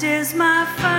Is my firm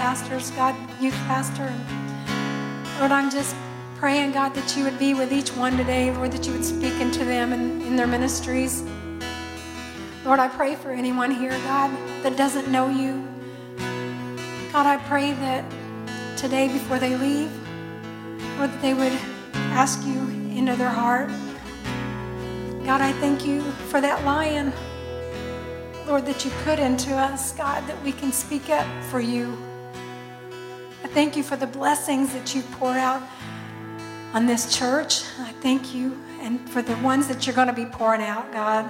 pastors, God, youth pastor. Lord, I'm just praying, God, that you would be with each one today, Lord, that you would speak into them and in their ministries. Lord, I pray for anyone here, God, that doesn't know you. God, I pray that today before they leave, Lord, that they would ask you into their heart. God, I thank you for that lion, Lord, that you put into us, God, that we can speak up for you. Thank you for the blessings that you pour out on this church. I thank you and for the ones that you're going to be pouring out, God.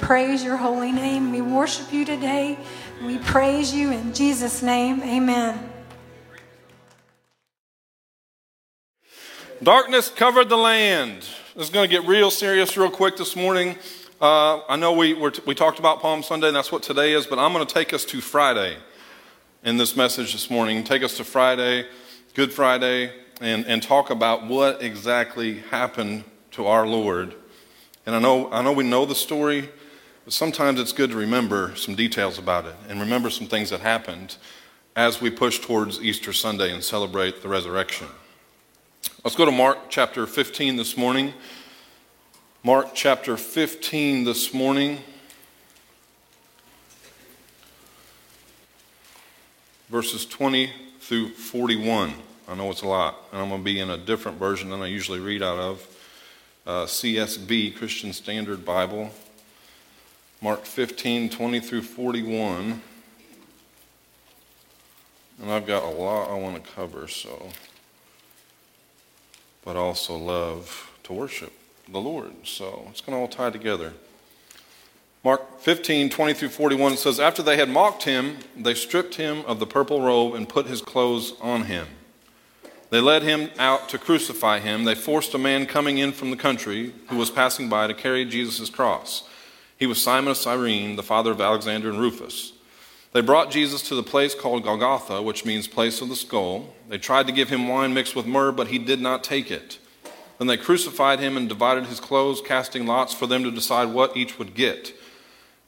Praise your holy name. We worship you today. We praise you in Jesus' name. Amen. Darkness covered the land. This is going to get real serious real quick this morning. Uh, I know we, we talked about Palm Sunday, and that's what today is, but I'm going to take us to Friday in this message this morning. Take us to Friday, Good Friday, and, and talk about what exactly happened to our Lord. And I know, I know we know the story, but sometimes it's good to remember some details about it and remember some things that happened as we push towards Easter Sunday and celebrate the resurrection. Let's go to Mark chapter 15 this morning. Mark chapter 15 this morning. Verses 20 through 41. I know it's a lot, and I'm going to be in a different version than I usually read out of. Uh, CSB, Christian Standard Bible. Mark 15, 20 through 41. And I've got a lot I want to cover, so. But I also love to worship the Lord. So it's going to all tie together. Mark 15, 20 through 41 says, After they had mocked him, they stripped him of the purple robe and put his clothes on him. They led him out to crucify him. They forced a man coming in from the country who was passing by to carry Jesus' cross. He was Simon of Cyrene, the father of Alexander and Rufus. They brought Jesus to the place called Golgotha, which means place of the skull. They tried to give him wine mixed with myrrh, but he did not take it. Then they crucified him and divided his clothes, casting lots for them to decide what each would get.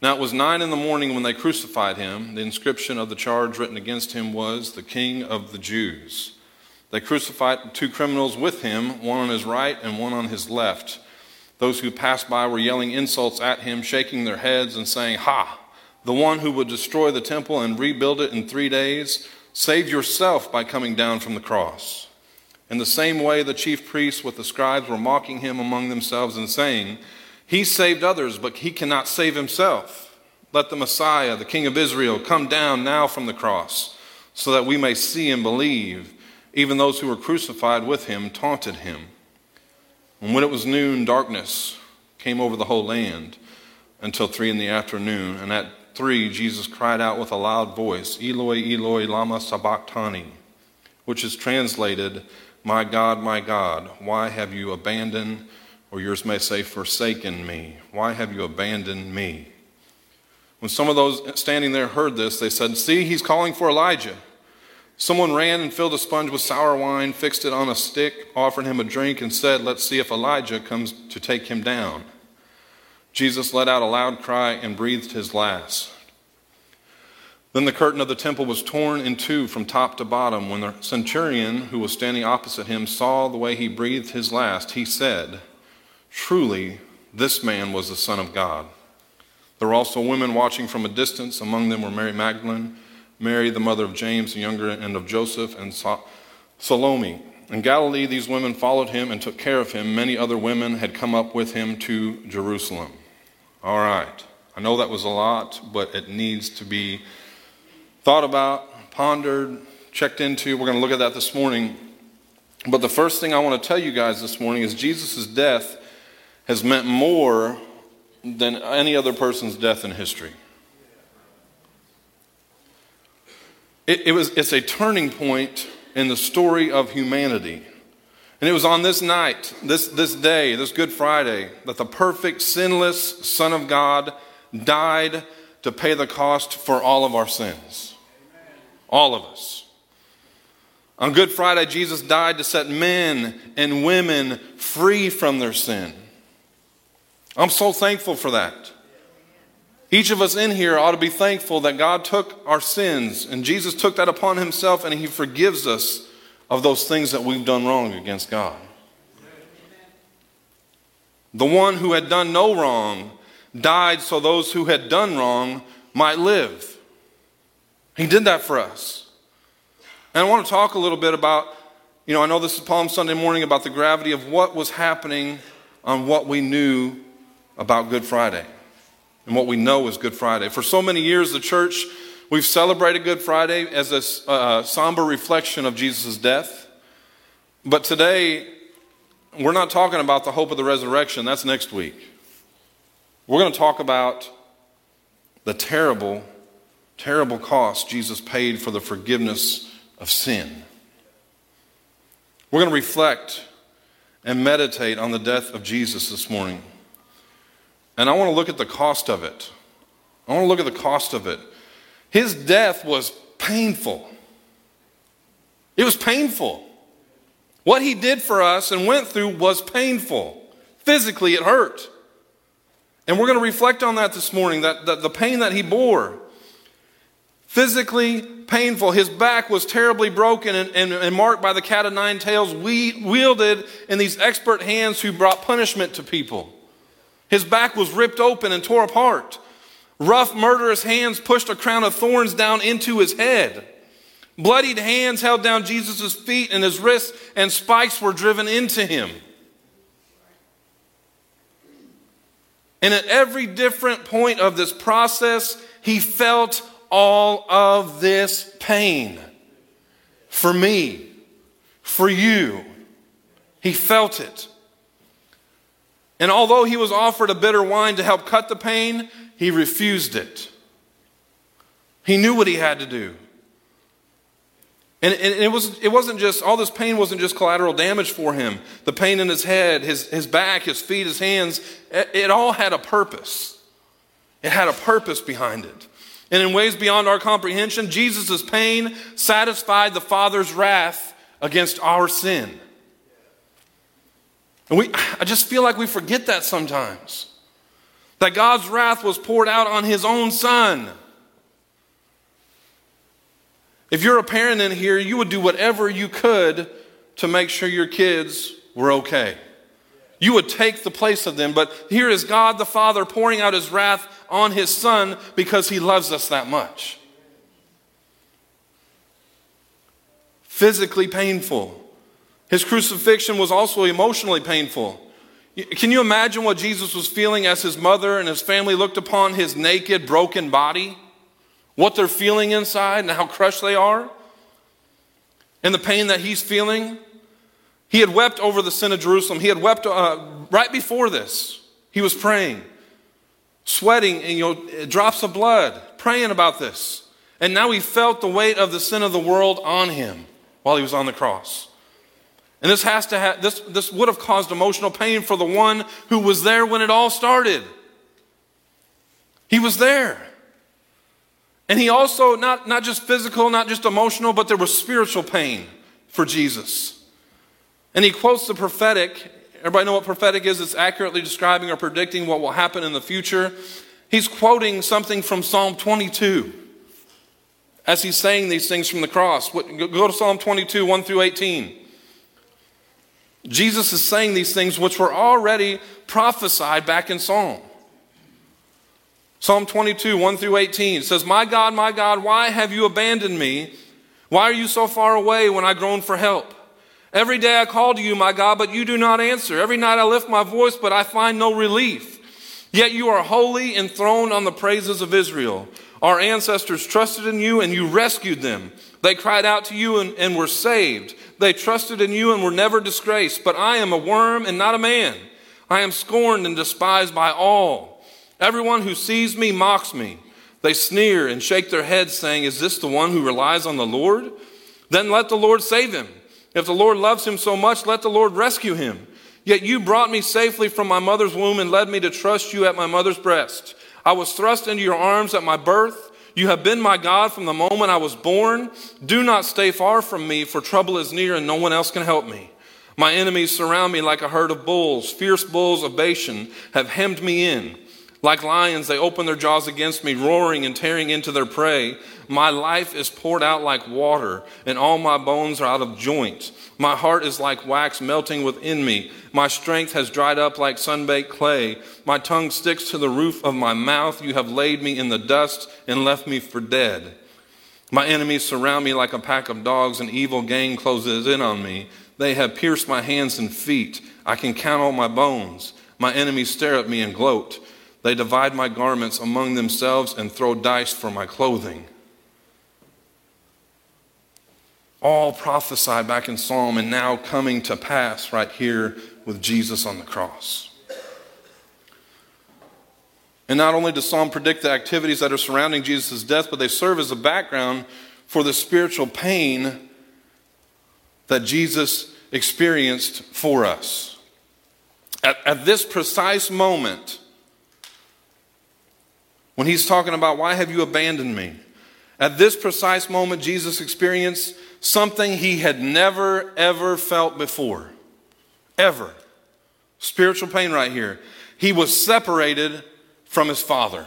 Now it was nine in the morning when they crucified him. The inscription of the charge written against him was, The King of the Jews. They crucified two criminals with him, one on his right and one on his left. Those who passed by were yelling insults at him, shaking their heads and saying, Ha! The one who would destroy the temple and rebuild it in three days, save yourself by coming down from the cross. In the same way, the chief priests with the scribes were mocking him among themselves and saying, He saved others, but he cannot save himself. Let the Messiah, the King of Israel, come down now from the cross, so that we may see and believe. Even those who were crucified with him taunted him. And when it was noon, darkness came over the whole land until three in the afternoon. And at three, Jesus cried out with a loud voice, Eloi, Eloi, Lama Sabachthani, which is translated, My God, my God, why have you abandoned, or yours may say, forsaken me? Why have you abandoned me? When some of those standing there heard this, they said, See, he's calling for Elijah. Someone ran and filled a sponge with sour wine, fixed it on a stick, offered him a drink, and said, Let's see if Elijah comes to take him down. Jesus let out a loud cry and breathed his last. Then the curtain of the temple was torn in two from top to bottom. When the centurion who was standing opposite him saw the way he breathed his last, he said, Truly, this man was the Son of God. There were also women watching from a distance. Among them were Mary Magdalene, Mary, the mother of James, the younger, and of Joseph, and Salome. In Galilee, these women followed him and took care of him. Many other women had come up with him to Jerusalem. All right. I know that was a lot, but it needs to be thought about, pondered, checked into. We're going to look at that this morning. But the first thing I want to tell you guys this morning is Jesus' death has meant more than any other person's death in history. It, it was, it's a turning point in the story of humanity. And it was on this night, this, this day, this Good Friday, that the perfect, sinless Son of God died to pay the cost for all of our sins. All of us. On Good Friday, Jesus died to set men and women free from their sin. I'm so thankful for that. Each of us in here ought to be thankful that God took our sins and Jesus took that upon himself and he forgives us of those things that we've done wrong against God. The one who had done no wrong died so those who had done wrong might live. He did that for us. And I want to talk a little bit about, you know, I know this is Palm Sunday morning about the gravity of what was happening on what we knew about Good Friday and what we know is Good Friday. For so many years, the church, we've celebrated Good Friday as a uh, somber reflection of Jesus' death. But today, we're not talking about the hope of the resurrection. That's next week. We're going to talk about the terrible, terrible cost Jesus paid for the forgiveness of sin. We're going to reflect and meditate on the death of Jesus this morning. And I want to look at the cost of it. I want to look at the cost of it. His death was painful. It was painful. What he did for us and went through was painful. Physically, it hurt. And we're going to reflect on that this morning that, that the pain that he bore. Physically painful. His back was terribly broken and, and, and marked by the cat of nine tails, we, wielded in these expert hands who brought punishment to people. His back was ripped open and tore apart. Rough, murderous hands pushed a crown of thorns down into his head. Bloodied hands held down Jesus' feet and his wrists, and spikes were driven into him. And at every different point of this process, he felt all of this pain. For me, for you, he felt it. And although he was offered a bitter wine to help cut the pain, he refused it. He knew what he had to do. And, it, was, it wasn't just, all this pain wasn't just collateral damage for him. The pain in his head, his, his back, his feet, his hands, it, it all had a purpose. It had a purpose behind it. And in ways beyond our comprehension, Jesus' pain satisfied the Father's wrath against our sin. And we, I just feel like we forget that sometimes. That God's wrath was poured out on his own son. If you're a parent in here, you would do whatever you could to make sure your kids were okay. You would take the place of them, but here is God the Father pouring out his wrath on his son because he loves us that much. Physically painful. His crucifixion was also emotionally painful. Can you imagine what Jesus was feeling as his mother and his family looked upon his naked, broken body? what they're feeling inside and how crushed they are, and the pain that he's feeling. He had wept over the sin of Jerusalem. He had wept uh, right before this. He was praying, sweating, and you know, drops of blood, praying about this. And now he felt the weight of the sin of the world on him while he was on the cross. And this has to have this, this would have caused emotional pain for the one who was there when it all started. He was there. And he also, not, not just physical, not just emotional, but there was spiritual pain for Jesus. And he quotes the prophetic. Everybody know what prophetic is? It's accurately describing or predicting what will happen in the future. He's quoting something from Psalm 22 as he's saying these things from the cross. Go to Psalm 22, 1 through 18. Jesus is saying these things which were already prophesied back in Psalm. Psalm 22, 1 through 18 says, My God, my God, why have you abandoned me? Why are you so far away when I groan for help? Every day I call to you, my God, but you do not answer. Every night I lift my voice, but I find no relief. Yet you are holy, enthroned on the praises of Israel. Our ancestors trusted in you, and you rescued them. They cried out to you and, and were saved. They trusted in you and were never disgraced. But I am a worm and not a man. I am scorned and despised by all. Everyone who sees me mocks me. They sneer and shake their heads, saying, Is this the one who relies on the Lord? Then let the Lord save him. If the Lord loves him so much, let the Lord rescue him. Yet you brought me safely from my mother's womb and led me to trust you at my mother's breast. I was thrust into your arms at my birth. You have been my God from the moment I was born. Do not stay far from me, for trouble is near and no one else can help me. My enemies surround me like a herd of bulls. Fierce bulls of Bashan have hemmed me in. Like lions, they open their jaws against me, roaring and tearing into their prey. My life is poured out like water, and all my bones are out of joint. My heart is like wax melting within me. My strength has dried up like sunbaked clay. My tongue sticks to the roof of my mouth. You have laid me in the dust and left me for dead. My enemies surround me like a pack of dogs. An evil gang closes in on me. They have pierced my hands and feet. I can count all my bones. My enemies stare at me and gloat. They divide my garments among themselves and throw dice for my clothing. All prophesied back in Psalm and now coming to pass right here with Jesus on the cross. And not only does Psalm predict the activities that are surrounding Jesus' death, but they serve as a background for the spiritual pain that Jesus experienced for us. At, at this precise moment, when he's talking about, Why have you abandoned me? At this precise moment, Jesus experienced something he had never, ever felt before. Ever. Spiritual pain right here. He was separated from his Father.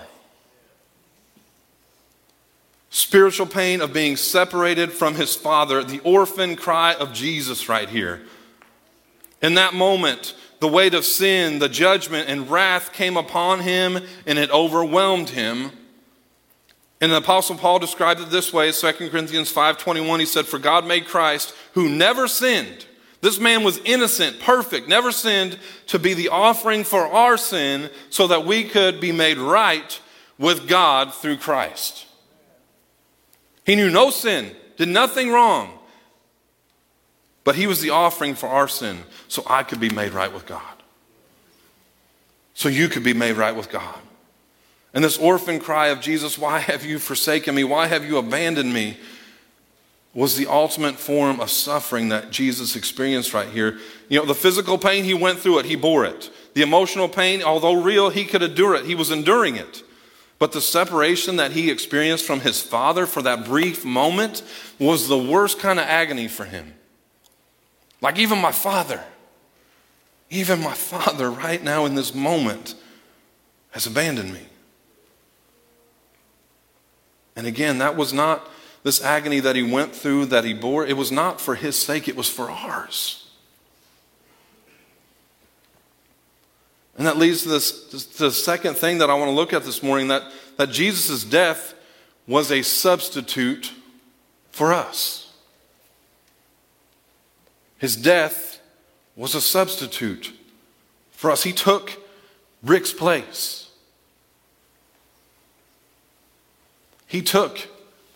Spiritual pain of being separated from his Father, the orphan cry of Jesus right here. In that moment, the weight of sin, the judgment, and wrath came upon him and it overwhelmed him. And the apostle Paul described it this way, 2 Corinthians 5:21, he said, "For God made Christ, who never sinned, this man was innocent, perfect, never sinned, to be the offering for our sin so that we could be made right with God through Christ." He knew no sin, did nothing wrong. But he was the offering for our sin so I could be made right with God. So you could be made right with God. And this orphan cry of Jesus, Why have you forsaken me? Why have you abandoned me? was the ultimate form of suffering that Jesus experienced right here. You know, the physical pain, he went through it, he bore it. The emotional pain, although real, he could endure it, he was enduring it. But the separation that he experienced from his father for that brief moment was the worst kind of agony for him. Like, even my father, even my father, right now in this moment, has abandoned me. And again, that was not this agony that he went through, that he bore, it was not for his sake, it was for ours. And that leads to this to the second thing that I want to look at this morning that, that Jesus' death was a substitute for us. His death was a substitute for us. He took Rick's place. He took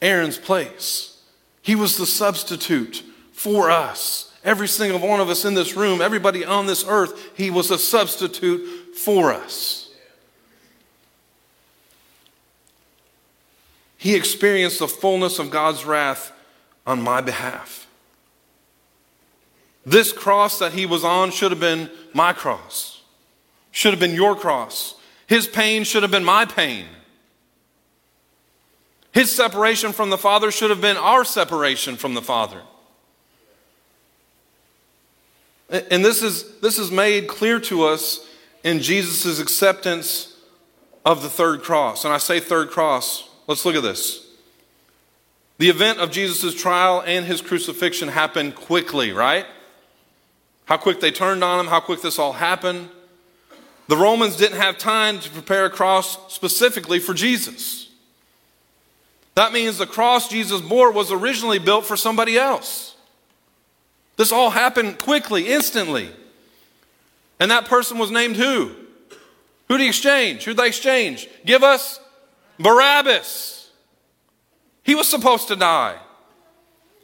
Aaron's place. He was the substitute for us. Every single one of us in this room, everybody on this earth, he was a substitute for us. He experienced the fullness of God's wrath on my behalf. This cross that he was on should have been my cross, should have been your cross. His pain should have been my pain. His separation from the Father should have been our separation from the Father. And this is, this is made clear to us in Jesus' acceptance of the third cross. And I say third cross, let's look at this. The event of Jesus' trial and his crucifixion happened quickly, right? How quick they turned on him, how quick this all happened. The Romans didn't have time to prepare a cross specifically for Jesus. That means the cross Jesus bore was originally built for somebody else. This all happened quickly, instantly. And that person was named who? Who did he exchange? Who did they exchange? Give us Barabbas. He was supposed to die.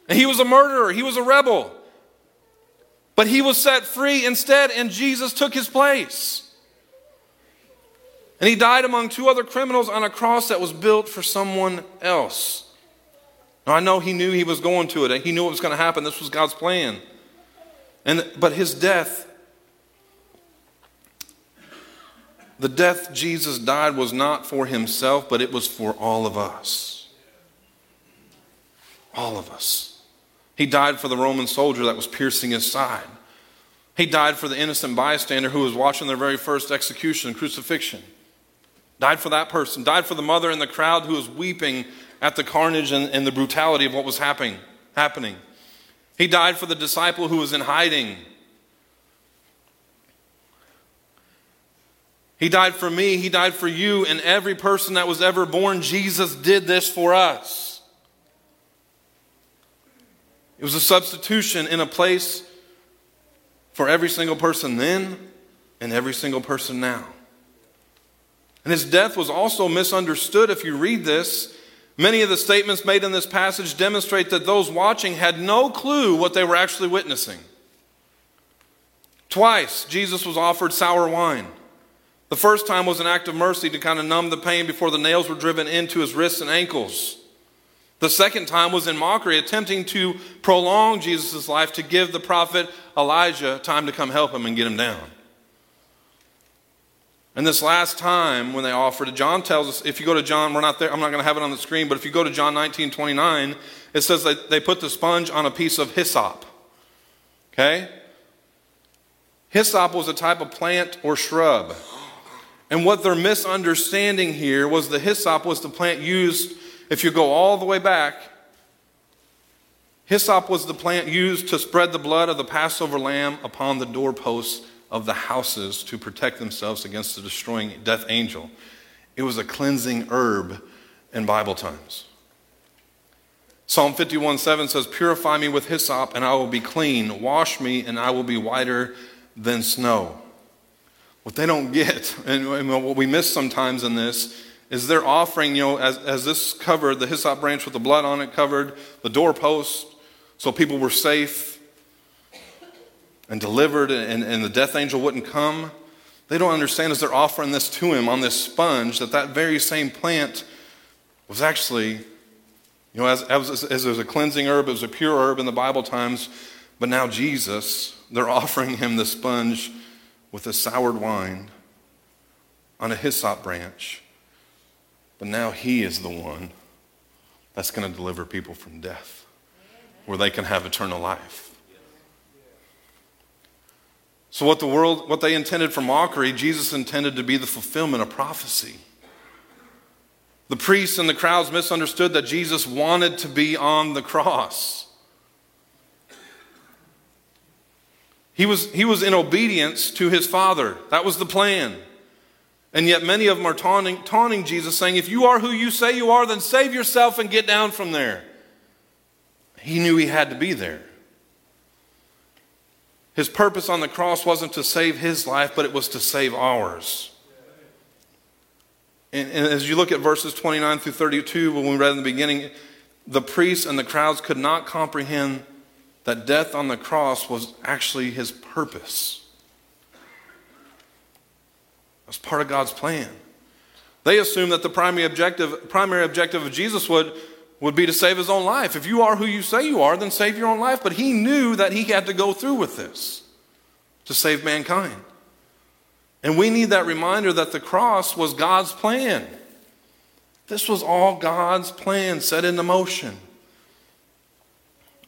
And he was a murderer, he was a rebel. But he was set free instead, and Jesus took his place. And he died among two other criminals on a cross that was built for someone else. Now, I know he knew he was going to it. He knew what was going to happen. This was God's plan. And, but his death, the death Jesus died was not for himself, but it was for all of us. All of us. He died for the Roman soldier that was piercing his side. He died for the innocent bystander who was watching their very first execution, and crucifixion. Died for that person. Died for the mother in the crowd who was weeping at the carnage and, and the brutality of what was happening, happening. He died for the disciple who was in hiding. He died for me. He died for you and every person that was ever born. Jesus did this for us. It was a substitution in a place for every single person then and every single person now. And his death was also misunderstood if you read this. Many of the statements made in this passage demonstrate that those watching had no clue what they were actually witnessing. Twice, Jesus was offered sour wine. The first time was an act of mercy to kind of numb the pain before the nails were driven into his wrists and ankles. The second time was in mockery, attempting to prolong Jesus' life to give the prophet Elijah time to come help him and get him down. And this last time when they offered it, John tells us, if you go to John, we're not there, I'm not going to have it on the screen, but if you go to John 19, 29, it says that they put the sponge on a piece of hyssop. Okay? Hyssop was a type of plant or shrub. And what they're misunderstanding here was the hyssop was the plant used, if you go all the way back, hyssop was the plant used to spread the blood of the Passover lamb upon the doorposts of the houses to protect themselves against the destroying death angel. It was a cleansing herb in Bible times. Psalm 51 7 says, Purify me with hyssop, and I will be clean. Wash me, and I will be whiter than snow. What they don't get, and what we miss sometimes in this, is they're offering, you know, as, as this covered, the hyssop branch with the blood on it covered the doorpost, so people were safe and delivered, and, and the death angel wouldn't come. They don't understand as they're offering this to him on this sponge that that very same plant was actually, you know, as, as, as a cleansing herb, it was a pure herb in the Bible times, but now Jesus, they're offering him the sponge with a soured wine on a hyssop branch. But now he is the one that's going to deliver people from death, where they can have eternal life. So, what the world, what they intended for mockery, Jesus intended to be the fulfillment of prophecy. The priests and the crowds misunderstood that Jesus wanted to be on the cross. He was, he was in obedience to his Father. That was the plan. And yet, many of them are taunting, taunting Jesus, saying, If you are who you say you are, then save yourself and get down from there. He knew he had to be there. His purpose on the cross wasn't to save his life, but it was to save ours. And, and, as you look at verses 29 through 32, when we read in the beginning, the priests and the crowds could not comprehend that death on the cross was actually his purpose. Was part of God's plan. They assumed that the primary objective, primary objective of Jesus would, would be to save his own life. If you are who you say you are, then save your own life. But he knew that he had to go through with this to save mankind. And we need that reminder that the cross was God's plan. This was all God's plan set into motion.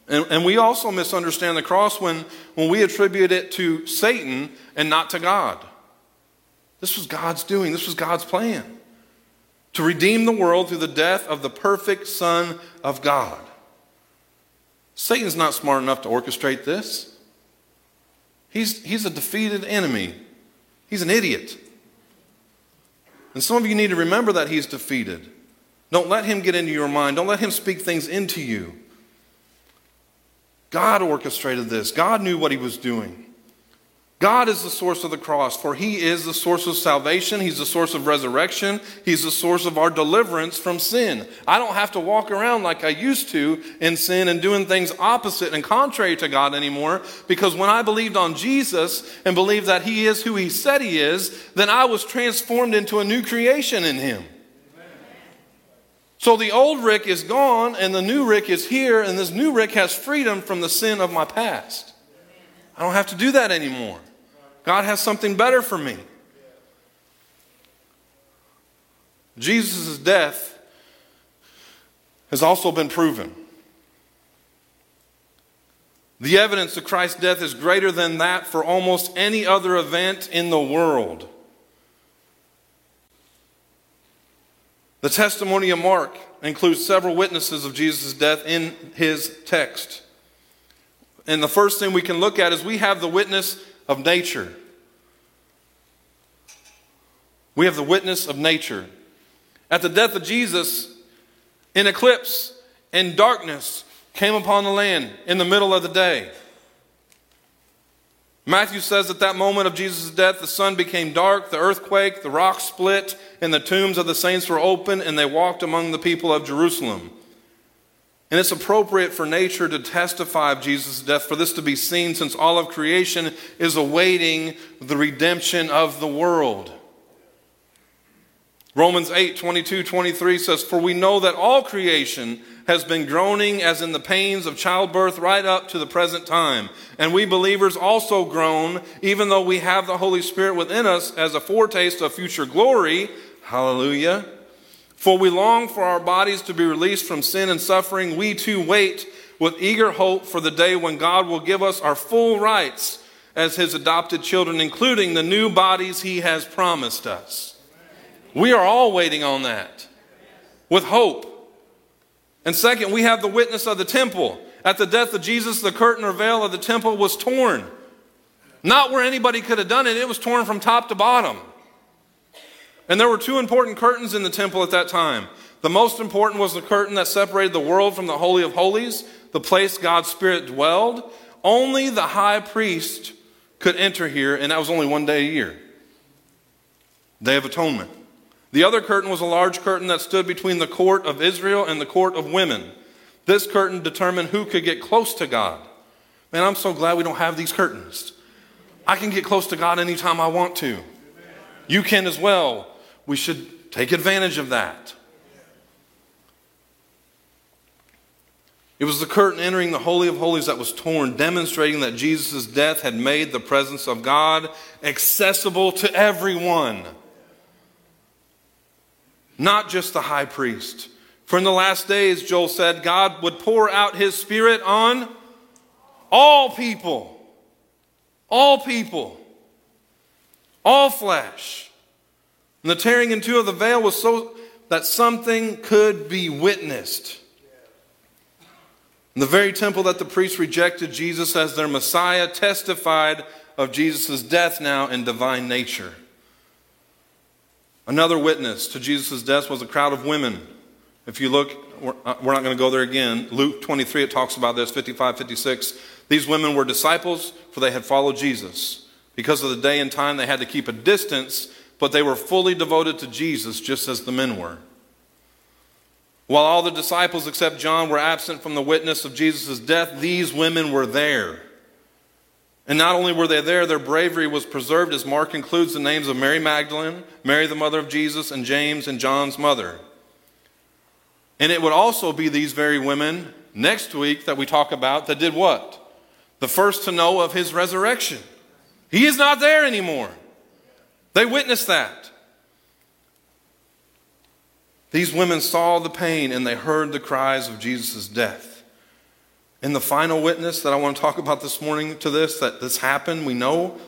And, and we also misunderstand the cross when, when we attribute it to Satan and not to God. This was God's doing, this was God's plan to redeem the world through the death of the perfect Son of God. Satan's not smart enough to orchestrate this. He's, he's a defeated enemy, he's an idiot. And some of you need to remember that he's defeated. Don't let him get into your mind, don't let him speak things into you. God orchestrated this. God knew what he was doing. God is the source of the cross, for he is the source of salvation. He's the source of resurrection. He's the source of our deliverance from sin. I don't have to walk around like I used to in sin and doing things opposite and contrary to God anymore, because when I believed on Jesus and believed that he is who he said he is, then I was transformed into a new creation in him. So the old Rick is gone and the new Rick is here, and this new Rick has freedom from the sin of my past. I don't have to do that anymore. God has something better for me. Jesus' death has also been proven. The evidence of Christ's death is greater than that for almost any other event in the world. The testimony of Mark includes several witnesses of Jesus' death in his text. And the first thing we can look at is we have the witness of nature. We have the witness of nature. At the death of Jesus, an eclipse and darkness came upon the land in the middle of the day. Matthew says at that moment of Jesus' death, the sun became dark, the earthquake, the rocks split, and the tombs of the saints were open, and they walked among the people of Jerusalem. And it's appropriate for nature to testify of Jesus' death, for this to be seen, since all of creation is awaiting the redemption of the world. Romans 8 22 23 says, For we know that all creation has been groaning as in the pains of childbirth right up to the present time. And we believers also groan, even though we have the Holy Spirit within us as a foretaste of future glory. Hallelujah. For we long for our bodies to be released from sin and suffering. We too wait with eager hope for the day when God will give us our full rights as his adopted children, including the new bodies he has promised us. We are all waiting on that with hope. And second, we have the witness of the temple. At the death of Jesus, the curtain or veil of the temple was torn. Not where anybody could have done it, it was torn from top to bottom. And there were two important curtains in the temple at that time. The most important was the curtain that separated the world from the Holy of Holies, the place God's Spirit dwelled. Only the high priest could enter here, and that was only one day a year Day of Atonement. The other curtain was a large curtain that stood between the court of Israel and the court of women. This curtain determined who could get close to God. Man, I'm so glad we don't have these curtains. I can get close to God anytime I want to. You can as well. We should take advantage of that. It was the curtain entering the Holy of Holies that was torn, demonstrating that Jesus' death had made the presence of God accessible to everyone not just the high priest. For in the last days, Joel said, God would pour out his spirit on all people. All people. All flesh. And the tearing in two of the veil was so that something could be witnessed. In the very temple that the priests rejected Jesus as their Messiah testified of Jesus' death now in divine nature. Another witness to Jesus' death was a crowd of women. If you look, we're uh, not going to go there again. Luke 23, it talks about this, 55, 56. These women were disciples, for they had followed Jesus. Because of the day and time, they had to keep a distance, but they were fully devoted to Jesus, just as the men were. While all the disciples except John were absent from the witness of Jesus' death, these women were there. And not only were they there, their bravery was preserved as Mark includes the names of Mary Magdalene, Mary the mother of Jesus, and James and John's mother. And it would also be these very women next week that we talk about that did what? The first to know of his resurrection. He is not there anymore. They witnessed that. These women saw the pain and they heard the cries of Jesus' death. And the final witness that I want to talk about this morning to this, that this happened, we know.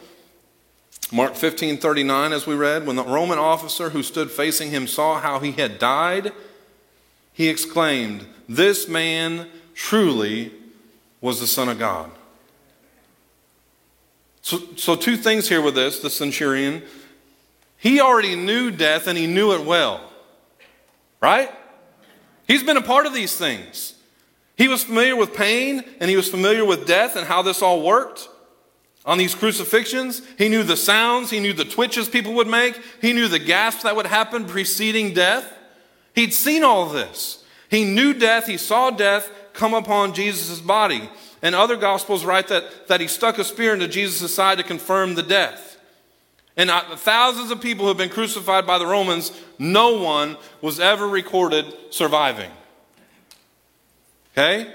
Mark 15 39, as we read, when the Roman officer who stood facing him saw how he had died, he exclaimed, This man truly was the Son of God. So, so, two things here with this the centurion. He already knew death and he knew it well, right? He's been a part of these things. He was familiar with pain and he was familiar with death and how this all worked on these crucifixions. He knew the sounds, he knew the twitches people would make, he knew the gasps that would happen preceding death. He'd seen all this. He knew death, he saw death come upon Jesus' body. And other gospels write that, that he stuck a spear into Jesus' side to confirm the death. And thousands of people who have been crucified by the Romans, no one was ever recorded surviving. Okay?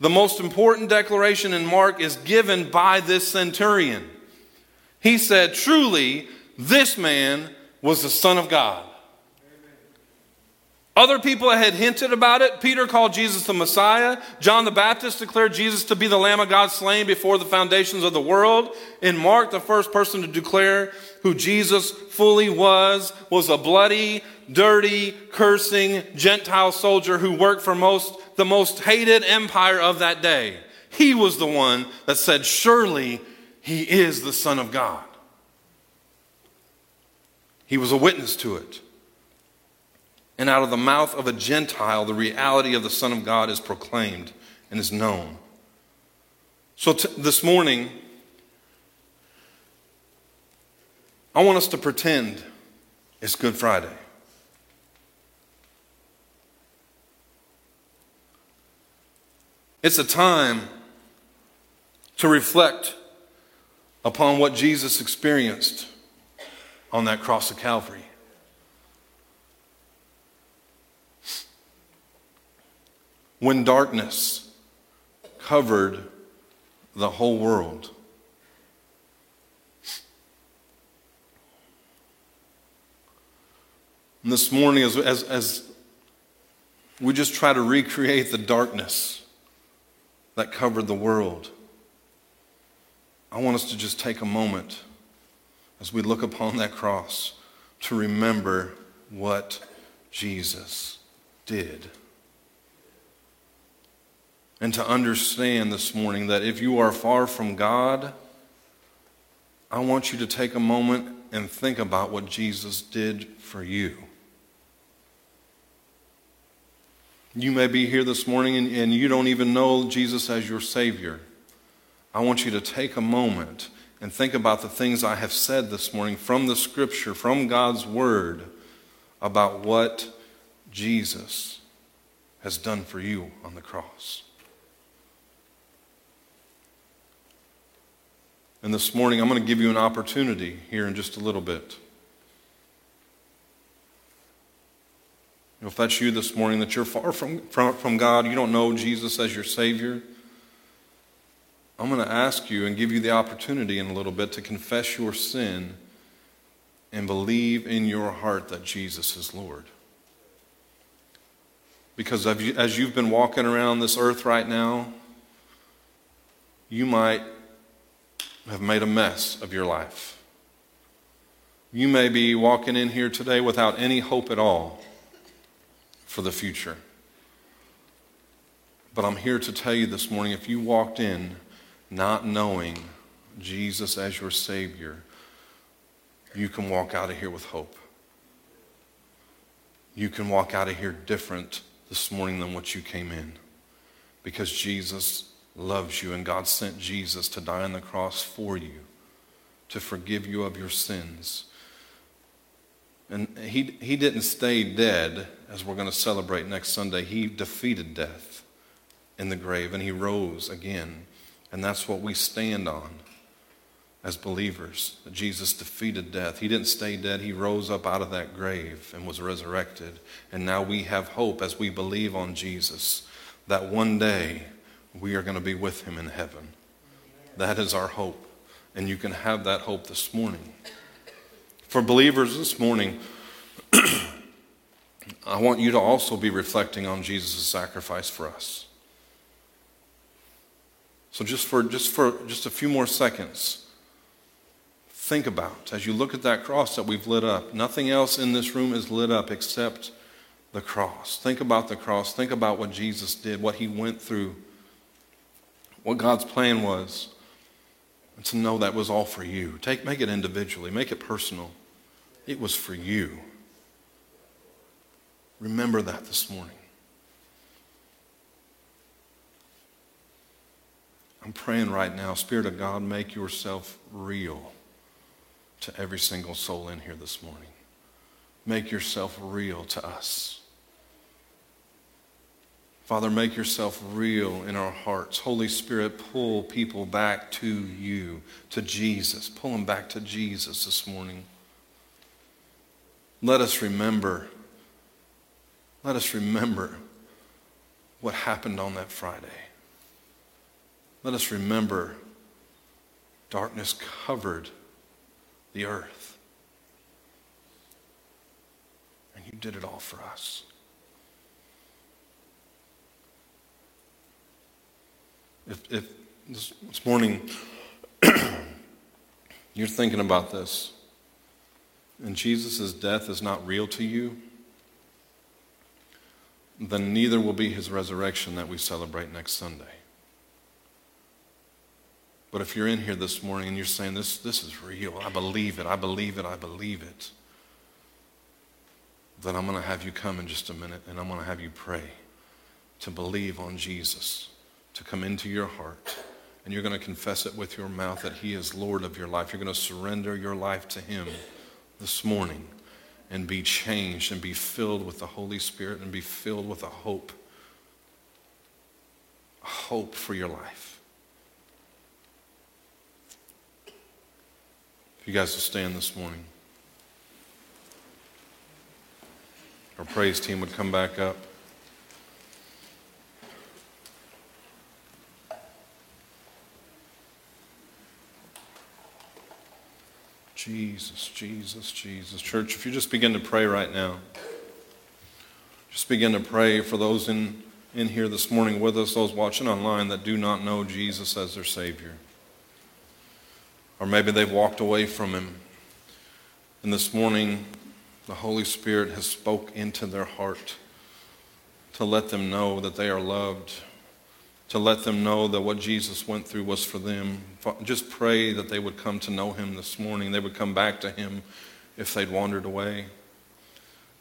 The most important declaration in Mark is given by this centurion. He said, Truly, this man was the Son of God. Other people had hinted about it. Peter called Jesus the Messiah. John the Baptist declared Jesus to be the Lamb of God slain before the foundations of the world. And Mark, the first person to declare who Jesus fully was, was a bloody, dirty, cursing Gentile soldier who worked for most, the most hated empire of that day. He was the one that said, Surely he is the Son of God. He was a witness to it. And out of the mouth of a Gentile, the reality of the Son of God is proclaimed and is known. So t- this morning, I want us to pretend it's Good Friday. It's a time to reflect upon what Jesus experienced on that cross of Calvary. When darkness covered the whole world. And this morning, as, as, as we just try to recreate the darkness that covered the world, I want us to just take a moment as we look upon that cross to remember what Jesus did. And to understand this morning that if you are far from God, I want you to take a moment and think about what Jesus did for you. You may be here this morning and, and you don't even know Jesus as your Savior. I want you to take a moment and think about the things I have said this morning from the Scripture, from God's Word, about what Jesus has done for you on the cross. And this morning, I'm going to give you an opportunity here in just a little bit. If that's you this morning, that you're far from, from, from God, you don't know Jesus as your Savior, I'm going to ask you and give you the opportunity in a little bit to confess your sin and believe in your heart that Jesus is Lord. Because as you've been walking around this earth right now, you might have made a mess of your life. You may be walking in here today without any hope at all for the future. But I'm here to tell you this morning if you walked in not knowing Jesus as your Savior, you can walk out of here with hope. You can walk out of here different this morning than what you came in because Jesus loves you and God sent Jesus to die on the cross for you, to forgive you of your sins. And he, he didn't stay dead, as we're going to celebrate next Sunday. He defeated death in the grave and he rose again. And that's what we stand on as believers. Jesus defeated death. He didn't stay dead, he rose up out of that grave and was resurrected. And now we have hope as we believe on Jesus that one day we are going to be with him in heaven. That is our hope. And you can have that hope this morning. For believers this morning, I want you to also be reflecting on Jesus' sacrifice for us. So just for just for just a few more seconds, think about as you look at that cross that we've lit up. Nothing else in this room is lit up except the cross. Think about the cross. Think about what Jesus did, what he went through, what God's plan was. And to know that was all for you. Take make it individually, make it personal. It was for you. Remember that this morning. I'm praying right now, Spirit of God, make yourself real to every single soul in here this morning. Make yourself real to us. Father, make yourself real in our hearts. Holy Spirit, pull people back to you, to Jesus. Pull them back to Jesus this morning. Let us remember, let us remember what happened on that Friday. Let us remember darkness covered the earth. And you did it all for us. If, if this, this morning you're thinking about this and Jesus' death is not real to you, then neither will be his resurrection that we celebrate next Sunday. But if you're in here this morning and you're saying, This, this is real, I believe it, I believe it, I believe it, then I'm going to have you come in just a minute and I'm going to have you pray to believe on Jesus, to come into your heart. And you're going to confess it with your mouth that He is Lord of your life. You're going to surrender your life to Him this morning and be changed and be filled with the Holy Spirit and be filled with a hope. A hope for your life. If you guys will stand this morning, our praise team would come back up. Jesus, Jesus, Jesus. Church, if you just begin to pray right now, just begin to pray for those in, in here this morning with us, those watching online that do not know Jesus as their Savior. Or maybe they've walked away from Him. And this morning, the Holy Spirit has spoke into their heart to let them know that they are loved to let them know that what Jesus went through was for them. Just pray that they would come to know him this morning. They would come back to him if they'd wandered away.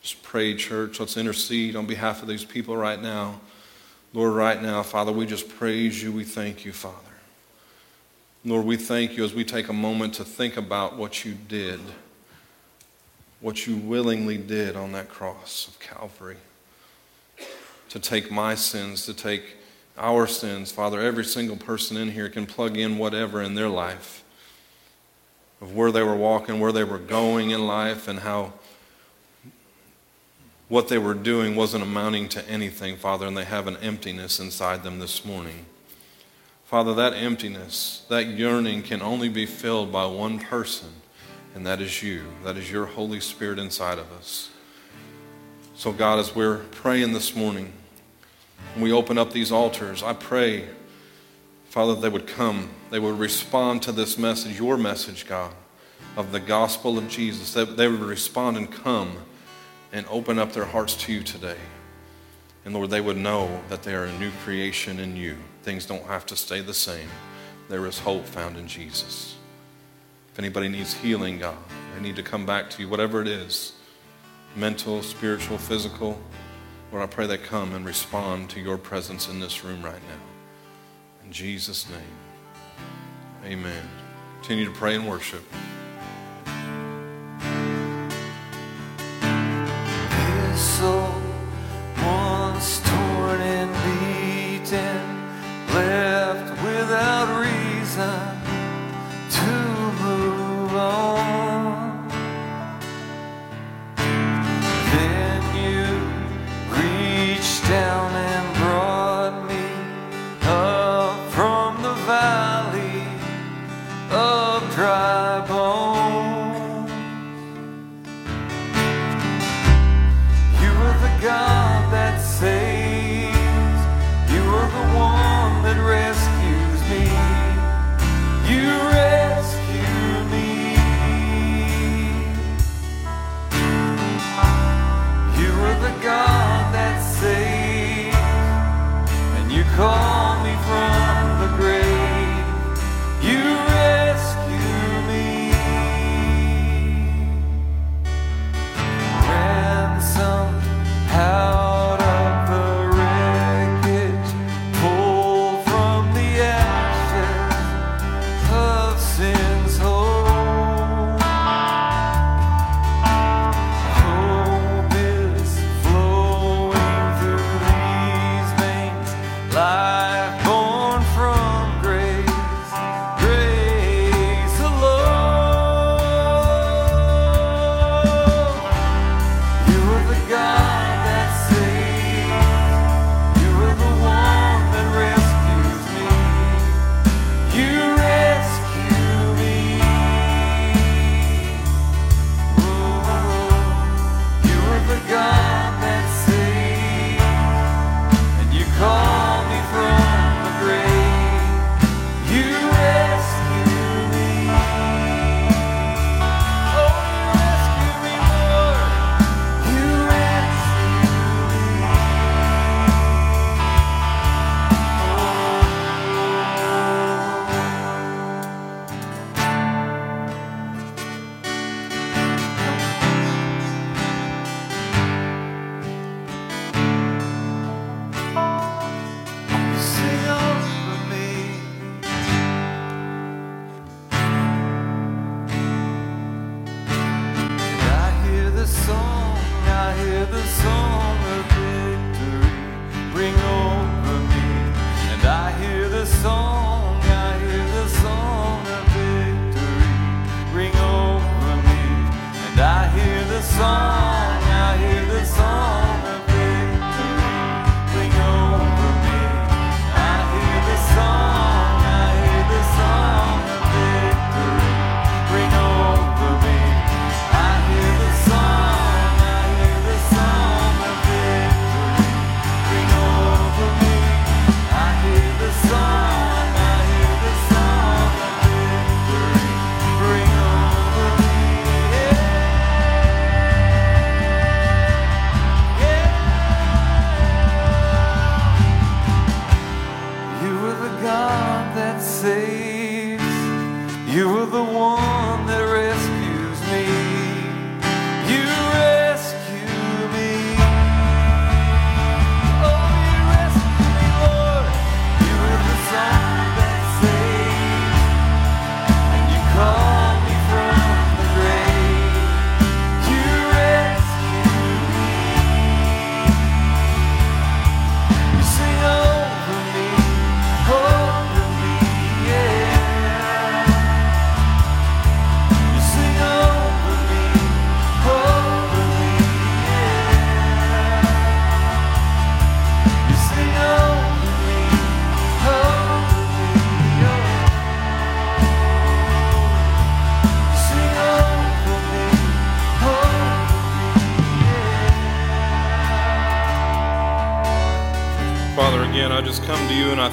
Just pray, church. Let's intercede on behalf of these people right now. Lord, right now, Father, we just praise you. We thank you, Father. Lord, we thank you as we take a moment to think about what you did, what you willingly did on that cross of Calvary. To take my sins, to take our sins, Father. Every single person in here can plug in whatever in their life of where they were walking, where they were going in life, and how what they were doing wasn't amounting to anything, Father, and they have an emptiness inside them this morning. Father, that emptiness, that yearning can only be filled by one person, and that is you. That is your Holy Spirit inside of us. So, God, as we're praying this morning, when we open up these altars, I pray, Father, that they would come. They would respond to this message, your message, God, of the gospel of Jesus. That they would respond and come and open up their hearts to you today. And Lord, they would know that they are a new creation in you. Things don't have to stay the same. There is hope found in Jesus. If anybody needs healing, God, they need to come back to you, whatever it is mental, spiritual, physical. Lord, I pray they come and respond to your presence in this room right now. In Jesus' name, amen. Continue to pray and worship.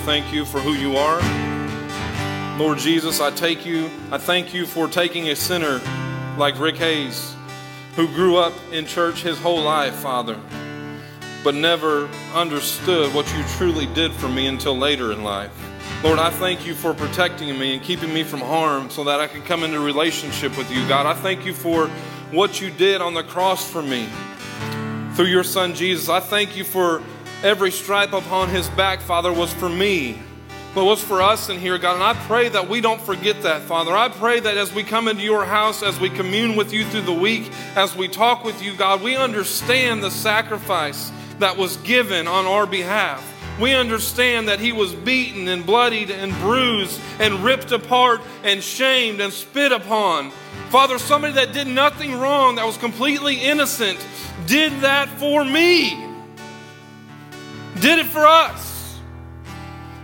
Thank you for who you are. Lord Jesus, I take you, I thank you for taking a sinner like Rick Hays, who grew up in church his whole life, Father, but never understood what you truly did for me until later in life. Lord, I thank you for protecting me and keeping me from harm so that I can come into relationship with you, God. I thank you for what you did on the cross for me through your son Jesus. I thank you for every stripe upon his back, Father, was for me. But was for us in here, God. And I pray that we don't forget that, Father. I pray that as we come into your house, as we commune with you through the week, as we talk with you, God, we understand the sacrifice that was given on our behalf. We understand that he was beaten and bloodied and bruised and ripped apart and shamed and spit upon. Father, somebody that did nothing wrong, that was completely innocent, did that for me. Did it for us.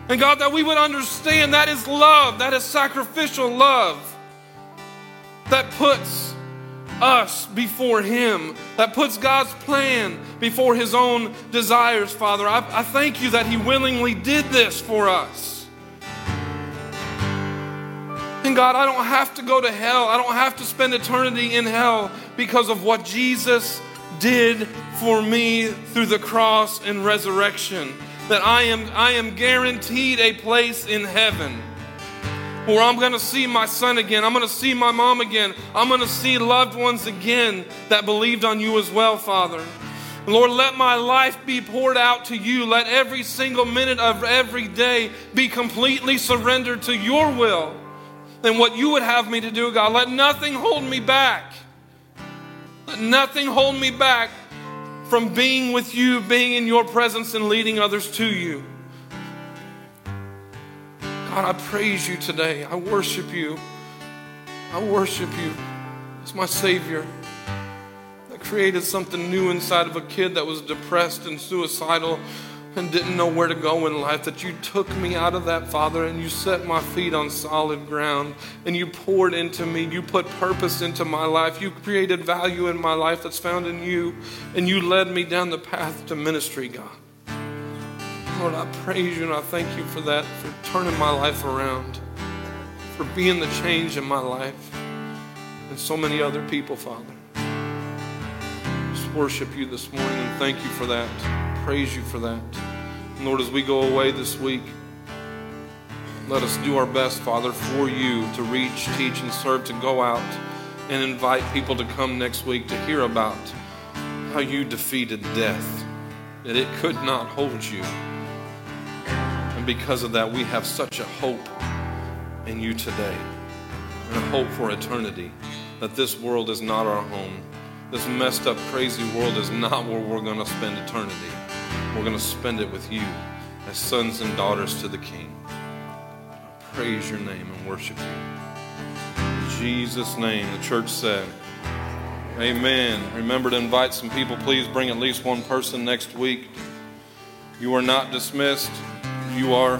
And God, that we would understand that is love, that is sacrificial love that puts us before Him, that puts God's plan before His own desires, Father. I, I thank you that He willingly did this for us. And God, I don't have to go to hell. I don't have to spend eternity in hell because of what Jesus did for me through the cross and resurrection. That I am, I am guaranteed a place in heaven where I'm going to see my son again. I'm going to see my mom again. I'm going to see loved ones again that believed on you as well, Father. Lord, let my life be poured out to you. Let every single minute of every day be completely surrendered to your will and what you would have me to do, God. Let nothing hold me back. Let nothing hold me back from being with you, being in your presence, and leading others to you. God, I praise you today. I worship you. I worship you as my Savior that created something new inside of a kid that was depressed and suicidal and didn't know where to go in life. That you took me out of that, Father, and you set my feet on solid ground and you poured into me. You put purpose into my life. You created value in my life that's found in you, and you led me down the path to ministry, God. Lord, I praise you and I thank you for that, for turning my life around, for being the change in my life and so many other people, Father. Just worship you this morning and thank you for that. Praise you for that. And Lord, as we go away this week, let us do our best, Father, for you to reach, teach, and serve, to go out and invite people to come next week to hear about how you defeated death, that it could not hold you. And because of that, we have such a hope in you today and a hope for eternity that this world is not our home. This messed up, crazy world is not where we're going to spend eternity. We're going to spend it with you as sons and daughters to the King. I praise your name and worship you. In Jesus' name, the church said, Amen. Remember to invite some people. Please bring at least one person next week. You are not dismissed. You are